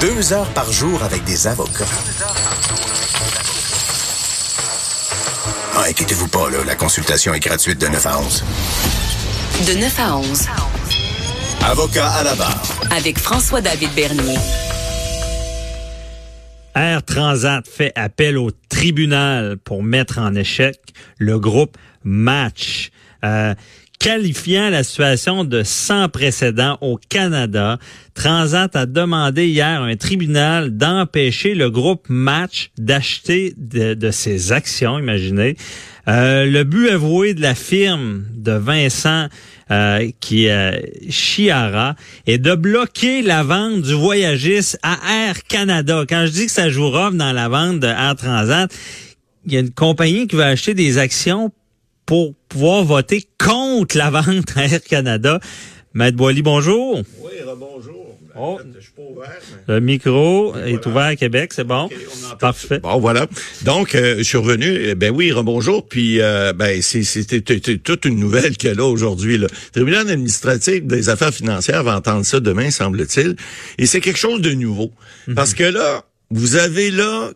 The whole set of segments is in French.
Deux heures par jour avec des avocats. Ah, inquiétez-vous pas, là, la consultation est gratuite de 9 à 11. De 9 à 11. Avocat à la barre. Avec François-David Bernier. Air Transat fait appel au tribunal pour mettre en échec le groupe Match. Euh, qualifiant la situation de sans précédent au Canada, Transat a demandé hier à un tribunal d'empêcher le groupe Match d'acheter de, ses actions, imaginez. Euh, le but avoué de la firme de Vincent euh, qui est Chiara est de bloquer la vente du voyagiste à Air Canada. Quand je dis que ça joue rough dans la vente de Air Transat, il y a une compagnie qui va acheter des actions pour pouvoir voter contre la vente à Air Canada. Maître Boily, bonjour. Oui, bonjour. Oh. Le micro est ouvert à Québec, c'est bon. Parfait. Bon, voilà. Donc, euh, je suis revenu. Ben oui, rebonjour. Puis, euh, ben, c'était toute une nouvelle qu'il y a là aujourd'hui. Le tribunal administratif des affaires financières va entendre ça demain, semble-t-il. Et c'est quelque chose de nouveau. Mhm. Parce que là, vous avez là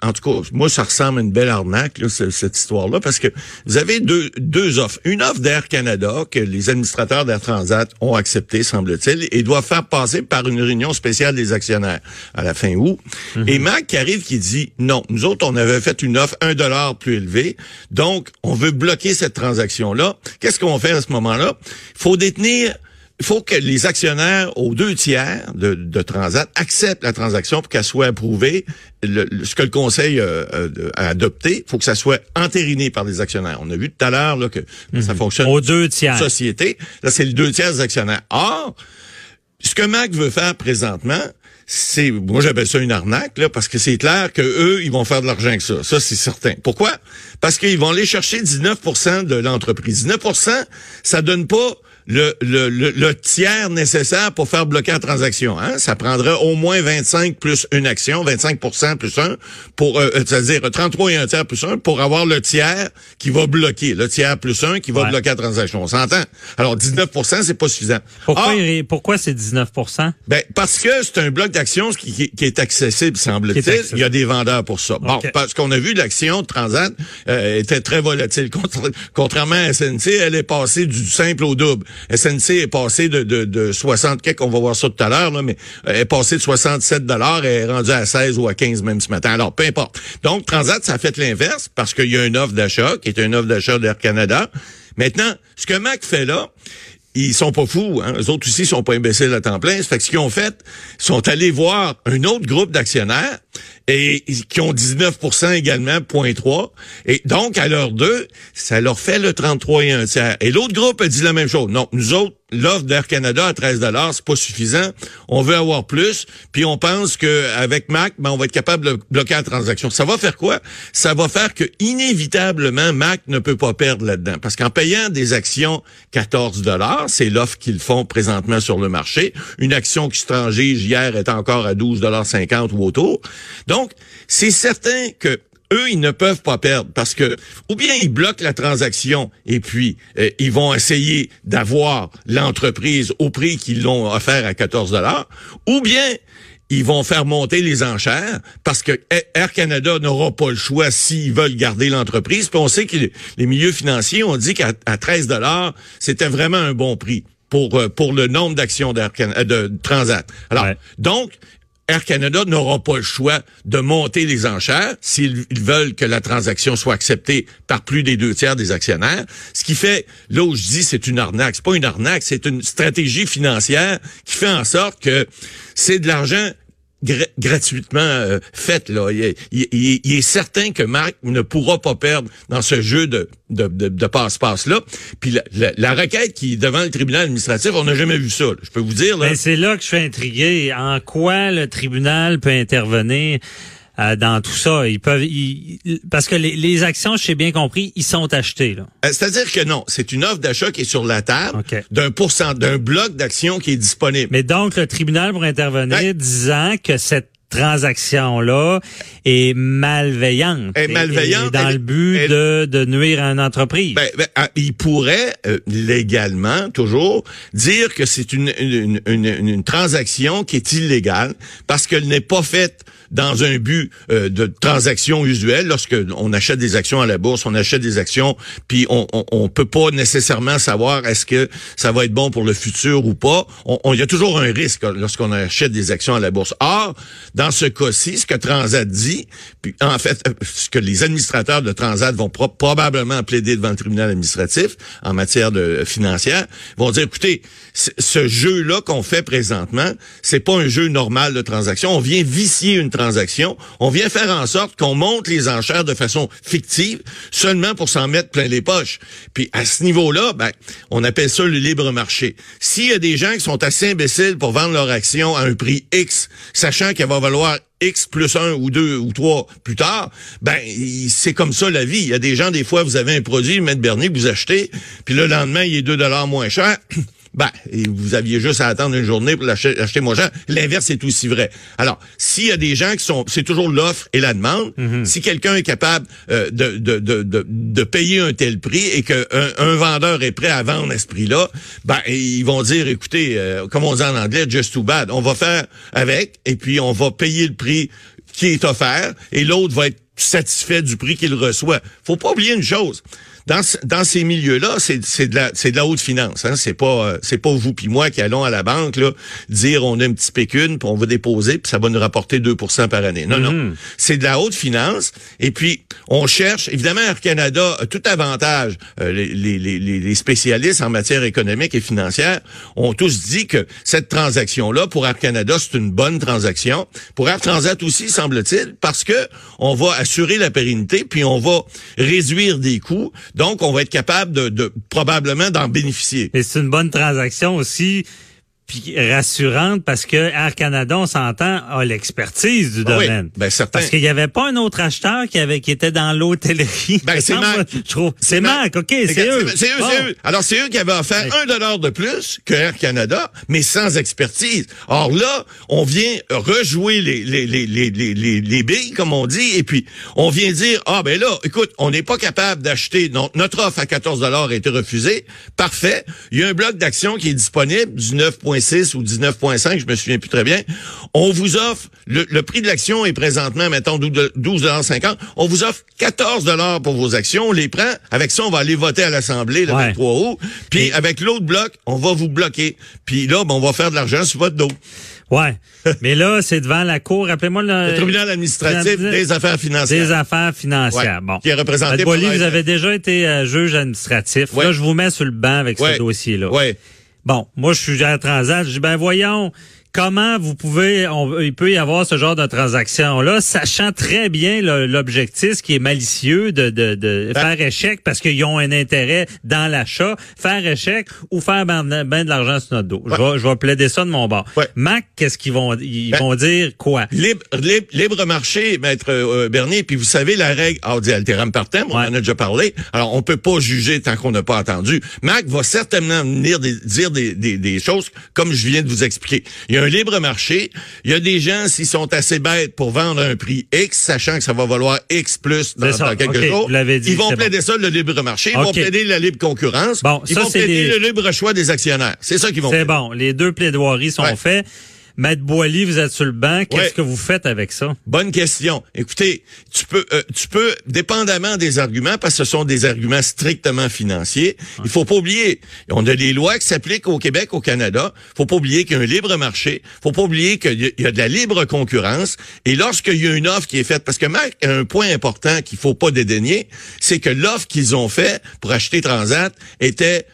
en tout cas, moi, ça ressemble à une belle arnaque, là, cette histoire-là, parce que vous avez deux, deux offres. Une offre d'Air Canada que les administrateurs d'Air Transat ont accepté, semble-t-il, et doivent faire passer par une réunion spéciale des actionnaires à la fin août. Mhm. Et Mac qui arrive qui dit, non, nous autres, on avait fait une offre un dollar plus élevée, donc on veut bloquer cette transaction-là. Qu'est-ce qu'on fait à ce moment-là? Il faut détenir il faut que les actionnaires aux deux tiers de, de Transat acceptent la transaction pour qu'elle soit approuvée. ce que le Conseil euh, euh, a adopté, il faut que ça soit entériné par les actionnaires. On a vu tout à l'heure là, que ça mhm. fonctionne aux deux tiers. Société, là c'est les deux tiers des actionnaires. Or, ce que Mac veut faire présentement, c'est moi j'appelle ça une arnaque là parce que c'est clair que eux ils vont faire de l'argent avec ça ça c'est certain pourquoi? Parce qu'ils vont aller chercher 19% de l'entreprise 19% ça donne pas le, le, le, tiers nécessaire pour faire bloquer la transaction. Hein? Ça prendrait au moins 25 plus une action, 25% plus un, pour, euh, euh, c'est-à-dire 33 et un tiers plus un, pour avoir le tiers qui va bloquer, le tiers plus un qui va bloquer la transaction. On s'entend? Alors, 19% c'est pas suffisant. Pourquoi, pourquoi c'est 19% Ben, parce que c'est un bloc d'actions qui, qui, est accessible, semble-t-il. Il y a des vendeurs pour ça. Bon, parce qu'on a vu l'action de Transat euh, était très volatile. Contrairement à SNC, elle est passée du simple au double. SNC est passé de, de, de 60, quelques, on va voir ça tout à l'heure, mais euh, est passé de 67 dollars et est rendu à 16 ou à 15 même ce matin. Alors, peu importe. Donc, Transat, ça a fait l'inverse parce qu'il y a une offre d'achat qui est une offre d'achat d'Air Canada. Maintenant, ce que Mac fait là, ils sont pas fous, hein. Eux autres aussi sont pas imbéciles à temps plein. fait que ce qu'ils ont fait, ils sont allés voir un autre groupe d'actionnaires et qui ont 19% également, point 3. Et donc, à l'heure deux, ça leur fait le 33 et un tiers. Et l'autre groupe a dit la même chose. Non, nous autres, l'offre d'Air Canada à 13 c'est pas suffisant. On veut avoir plus. Puis on pense qu'avec Mac, ben, on va être capable de bloquer la transaction. Ça va faire quoi? Ça va faire que, inévitablement, Mac ne peut pas perdre là-dedans. Parce qu'en payant des actions 14 c'est l'offre qu'ils font présentement sur le marché. Une action qui se transige hier est encore à 12,50 ou autour. C'est certain que eux, ils ne peuvent pas perdre parce que ou bien ils bloquent la transaction et puis euh, ils vont essayer d'avoir l'entreprise au prix qu'ils l'ont offert à 14 dollars, ou bien ils vont faire monter les enchères parce que Air Canada n'aura pas le choix s'ils veulent garder l'entreprise. Puis on sait que les milieux financiers ont dit qu'à 13 dollars, c'était vraiment un bon prix pour euh, pour le nombre d'actions de Transat. Alors donc Air Canada n'aura pas le choix de monter les enchères s'ils veulent que la transaction soit acceptée par plus des deux tiers des actionnaires. Ce qui fait, là où je dis c'est une arnaque, c'est pas une arnaque, c'est une stratégie financière qui fait en sorte que c'est de l'argent gratuitement euh, faite. Là. Il, est certain que Marc ne pourra pas perdre dans ce jeu de, de, de, passe-passe-là. Puis la, requête qui est devant le tribunal administratif, on n'a jamais vu ça. Je peux vous dire. Là. c'est là que je suis intrigué. En quoi le tribunal peut intervenir? Euh, dans tout ça. Ils peuvent, parce que les, les actions, j'ai bien compris, ils sont achetés. Là. Euh, c'est-à-dire que non, c'est une offre d'achat qui est sur la table d'un pourcent, d'un bloc d'actions qui est disponible. Mais donc le tribunal pourrait intervenir disant que cette transaction-là est malveillante. Est malveillante. dans le but de, de nuire à une entreprise. Ben, ben, ah, il pourrait euh, légalement, toujours, dire que c'est une, une, une, une, transaction qui est illégale parce qu'elle n'est pas faite dans un but euh, de transaction usuelle. Lorsque on achète des actions à la bourse, on achète des actions, puis on, on, on peut pas nécessairement savoir est-ce que ça va être bon pour le futur ou pas. Il y a toujours un risque lorsqu'on achète des actions à la bourse. Or, dans ce cas-ci, ce que Transat dit, puis en fait, euh, ce que les administrateurs de Transat vont probablement plaider devant le tribunal administratif en matière de financière, vont dire, écoutez, ce jeu-là qu'on fait présentement, c'est pas un jeu normal de transaction. On vient vicier une transaction. On vient faire en sorte qu'on monte les enchères de façon fictive, seulement pour s'en mettre plein les poches. Puis à ce niveau-là, ben, on appelle ça le libre marché. S'il y a des gens qui sont assez imbéciles pour vendre leur action à un prix X, sachant qu'elle va valoir X plus un ou deux ou trois plus tard, ben c'est comme ça la vie. Il y a des gens, des fois, vous avez un produit, Maître Bernier, que vous achetez, puis le lendemain, il est deux dollars moins cher. ben, vous aviez juste à attendre une journée pour l'acheter moins cher. L'inverse est aussi vrai. Alors, s'il y a des gens qui sont, c'est toujours l'offre et la demande. Mhm. Si quelqu'un est capable euh, de, de, de, de, payer un tel prix et qu'un un vendeur est prêt à vendre à ce prix-là, ben, ils vont dire, écoutez, euh, comme on dit en anglais, just too bad. On va faire avec et puis on va payer le prix qui est offert et l'autre va être satisfait du prix qu'il reçoit. Faut pas oublier une chose dans, dans ces milieux-là, c'est de la c'est de la haute finance. Hein? C'est pas euh, c'est pas vous puis moi qui allons à la banque là, dire on a un petit pécule, puis on va déposer, puis ça va nous rapporter 2% par année. Non, non. Mm-hmm. C'est de la haute finance. Et puis, on cherche, évidemment, Air Canada a tout avantage. Euh, les, les, les, les, spécialistes en matière économique et financière ont tous dit que cette transaction-là, pour Air Canada, c'est une bonne transaction. Pour Air Transat aussi, semble-t-il, parce que on va assurer la pérennité, puis on va réduire des coûts donc, on va être capable de, de probablement d'en bénéficier. Et c'est une bonne transaction aussi puis rassurante parce que Air Canada, on s'entend, a l'expertise du ah domaine. ben certain. Parce qu'il n'y avait pas un autre acheteur qui avait qui était dans l'hôtellerie. Ben c'est Mac. C'est Mac, OK, c'est eux. C'est eux, c'est eux. Alors c'est eux qui avaient offert un dollar de plus que Air Canada, mais sans expertise. Or là, on vient rejouer les les les les les, les billes comme on dit et puis on vient dire ah ben là, écoute, on n'est pas capable d'acheter notre offre à 14 dollars a été refusée. Parfait. Il y a un bloc d'action qui est disponible du 9 ou 19,5, je me souviens plus très bien. On vous offre, le, prix de l'action est présentement, mettons, 12,50 On vous offre 14 pour vos actions. On les prend. Avec ça, on va aller voter à l'Assemblée le 23 août. Puis avec l'autre bloc, on va vous bloquer. Puis là, ben, on va faire de l'argent sur votre dos. Ouais. Mais là, c'est devant la Cour. Rappelez-moi le... le tribunal administratif des affaires financières. Des affaires financières. Bon. Qui est représenté par vous avez déjà été euh, juge administratif. Là, je vous mets sur le banc avec ce dossier-là. Ouais. Bon, moi, je suis à Transat. Je dis, ben voyons, comment vous pouvez, il peut y avoir ce genre de transaction-là, sachant très bien l'objectif qui est malicieux de, de, de ben faire échec parce qu'ils ont un intérêt dans l'achat, faire échec ou faire ben, ben de l'argent sur notre dos. Je, vais, je vais plaider ça de mon bord. Mac, qu'est-ce qu'ils vont ils ben, vont dire quoi? Libre, libre, libre marché, maître euh, Bernier, puis vous savez la règle Audi Alteram Partem, on en a déjà parlé. Alors, on peut pas juger tant qu'on n'a pas entendu. Mac va certainement venir dire des, des, des choses comme je viens de vous expliquer. Il y a un libre marché. Il y a des gens, s'ils sont assez bêtes pour vendre un prix X, sachant que ça va valoir X plus dans, quelques jours, ils vont plaider ça le libre marché, ils vont plaider la libre concurrence, bon, ils vont plaider le libre choix des actionnaires. C'est ça qu'ils vont C'est bon, les deux plaidoiries sont faits. Maître Boily, vous êtes sur le banc. Qu'est-ce que vous faites avec ça? Bonne question. Écoutez, tu peux, euh, tu peux, dépendamment des arguments, parce que ce sont des arguments strictement financiers, il faut pas oublier, on a des lois qui s'appliquent au Québec, au Canada. faut pas oublier qu'il y a un libre marché. faut pas oublier qu'il y a de la libre concurrence. Et lorsqu'il y a une offre qui est faite, parce que Marc, un point important qu'il faut pas dédaigner, c'est que l'offre qu'ils ont fait pour acheter Transat était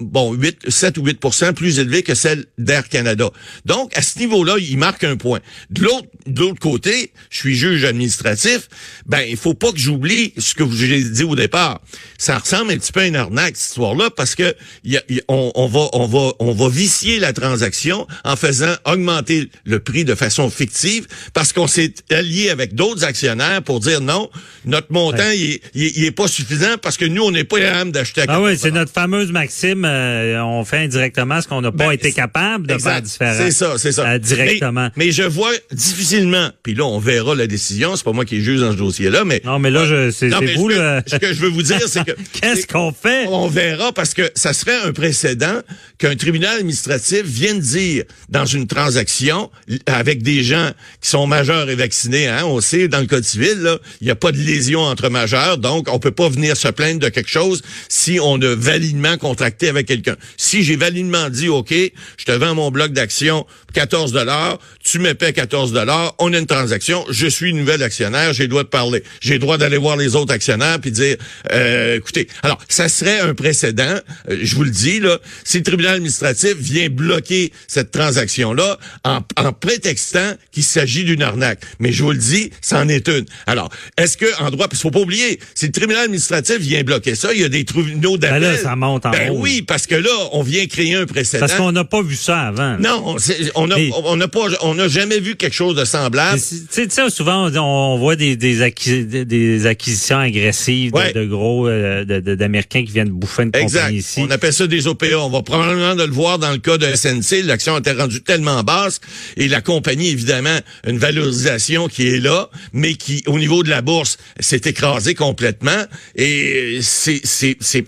bon, 8, 7 ou 8% plus élevé que celle d'Air Canada. Donc, à ce niveau-là, il marque un point. De l'autre, de l'autre côté, je suis juge administratif, ben, il faut pas que j'oublie ce que j'ai dit au départ. Ça ressemble un petit peu à une arnaque, cette histoire-là, parce que y a, on, on, va, on, va, on va vicier la transaction en faisant augmenter le prix de façon fictive, parce qu'on s'est allié avec d'autres actionnaires pour dire non, notre montant, il, est, pas suffisant parce que nous, on n'est pas capable d'acheter à Ah oui, c'est notre fameuse maxime euh, on fait indirectement ce qu'on n'a pas Ben, été capable de exact. faire différent. C'est ça, c'est ça. euh, directement. Mais, mais je vois difficilement, puis là, on verra la décision, c'est pas moi qui juge dans ce dossier-là, mais... Non, mais là, je, c'est, Non, c'est mais vous, ce que- là. ce que je veux vous dire, c'est que... Qu'est-ce qu'on fait? On verra parce que ça serait un précédent qu'un tribunal administratif vienne dire dans une transaction avec des gens qui sont majeurs et vaccinés, hein, on sait dans le code civil, il n'y a pas de lésion entre majeurs, donc on peut pas venir se plaindre de quelque chose si on a validement contracté avec quelqu'un. Si j'ai validement dit OK, je te vends mon bloc d'action 14 dollars, tu me paies 14 dollars, on a une transaction, je suis nouvel actionnaire, j'ai le droit de parler, j'ai le droit d'aller voir les autres actionnaires puis dire euh, écoutez, alors ça serait un précédent, euh, je vous le dis là, si le tribunal administratif vient bloquer cette transaction là en, en prétextant qu'il s'agit d'une arnaque, mais je vous le dis, c'en est une. Alors, est-ce que en droit parce qu'il faut pas oublier, si le tribunal administratif vient bloquer ça, il y a des tribunaux Ben d'appel. là, ça monte en Ben haut. oui, parce que là, on vient créer un précédent. Parce qu'on n'a pas vu ça avant. Non, on n'a on pas on n'a jamais vu quelque chose de semblable. Tu sais, souvent, on, voit des, des, acquis- des acquisitions agressives de- Ouais. de, gros euh, d'Américains qui viennent bouffer une Exact. compagnie ici. On appelle ça des OPA. On va probablement de le voir dans le cas de SNC. L'action était rendue tellement basse et la compagnie, évidemment, une valorisation qui est là, mais qui, au niveau de la bourse, s'est écrasée complètement. Et c'est,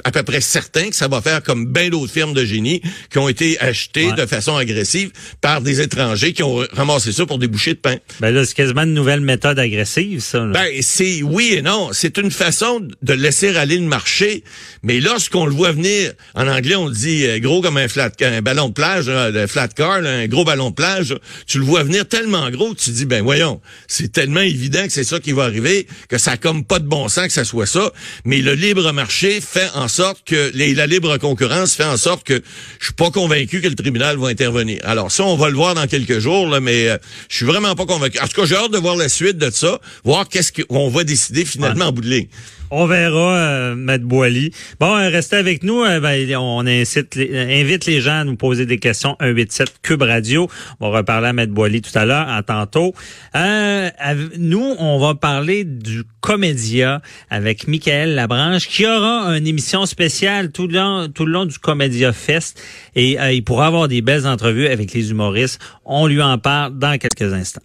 à peu près certain que ça va faire comme bien d'autres firmes de génie qui ont été achetées Ouais. de façon agressive par des étrangers qui ont ramassé ça pour des bouchées de pain. Ben là, c'est quasiment une nouvelle méthode agressive, ça. là. Ben, c'est oui et non. C'est une façon de laisser aller le marché. Mais lorsqu'on le voit venir, en anglais, on dit euh, gros comme un flat, un ballon de plage, là, le flat car, là, un gros ballon de plage. Tu le vois venir tellement gros que tu dis, ben voyons, c'est tellement évident que c'est ça qui va arriver, que ça a comme pas de bon sens que ça soit ça. Mais le libre marché fait en sorte que, les- la libre concurrence fait en sorte que je suis pas convaincu que le tribunal va intervenir. Alors ça, on va le voir dans quelques jours, là, mais euh, je suis vraiment pas convaincu. En tout cas, j'ai hâte de voir la suite de ça, voir qu'est-ce qu'on va décider finalement en bout de ligne. On verra, euh, Maître Boily. Bon, euh, restez avec nous. Euh, ben, on incite les- euh, invite les gens à nous poser des questions. 187 Cube Radio. On va reparler à Maître Boily tout à l'heure, en tantôt. Euh, nous, on va parler du Comédia avec Michael Labranche, qui aura une émission spéciale tout le long, tout le long du Comédia Fest. Et il pourra avoir des belles entrevues avec les humoristes. On lui en parle dans quelques instants.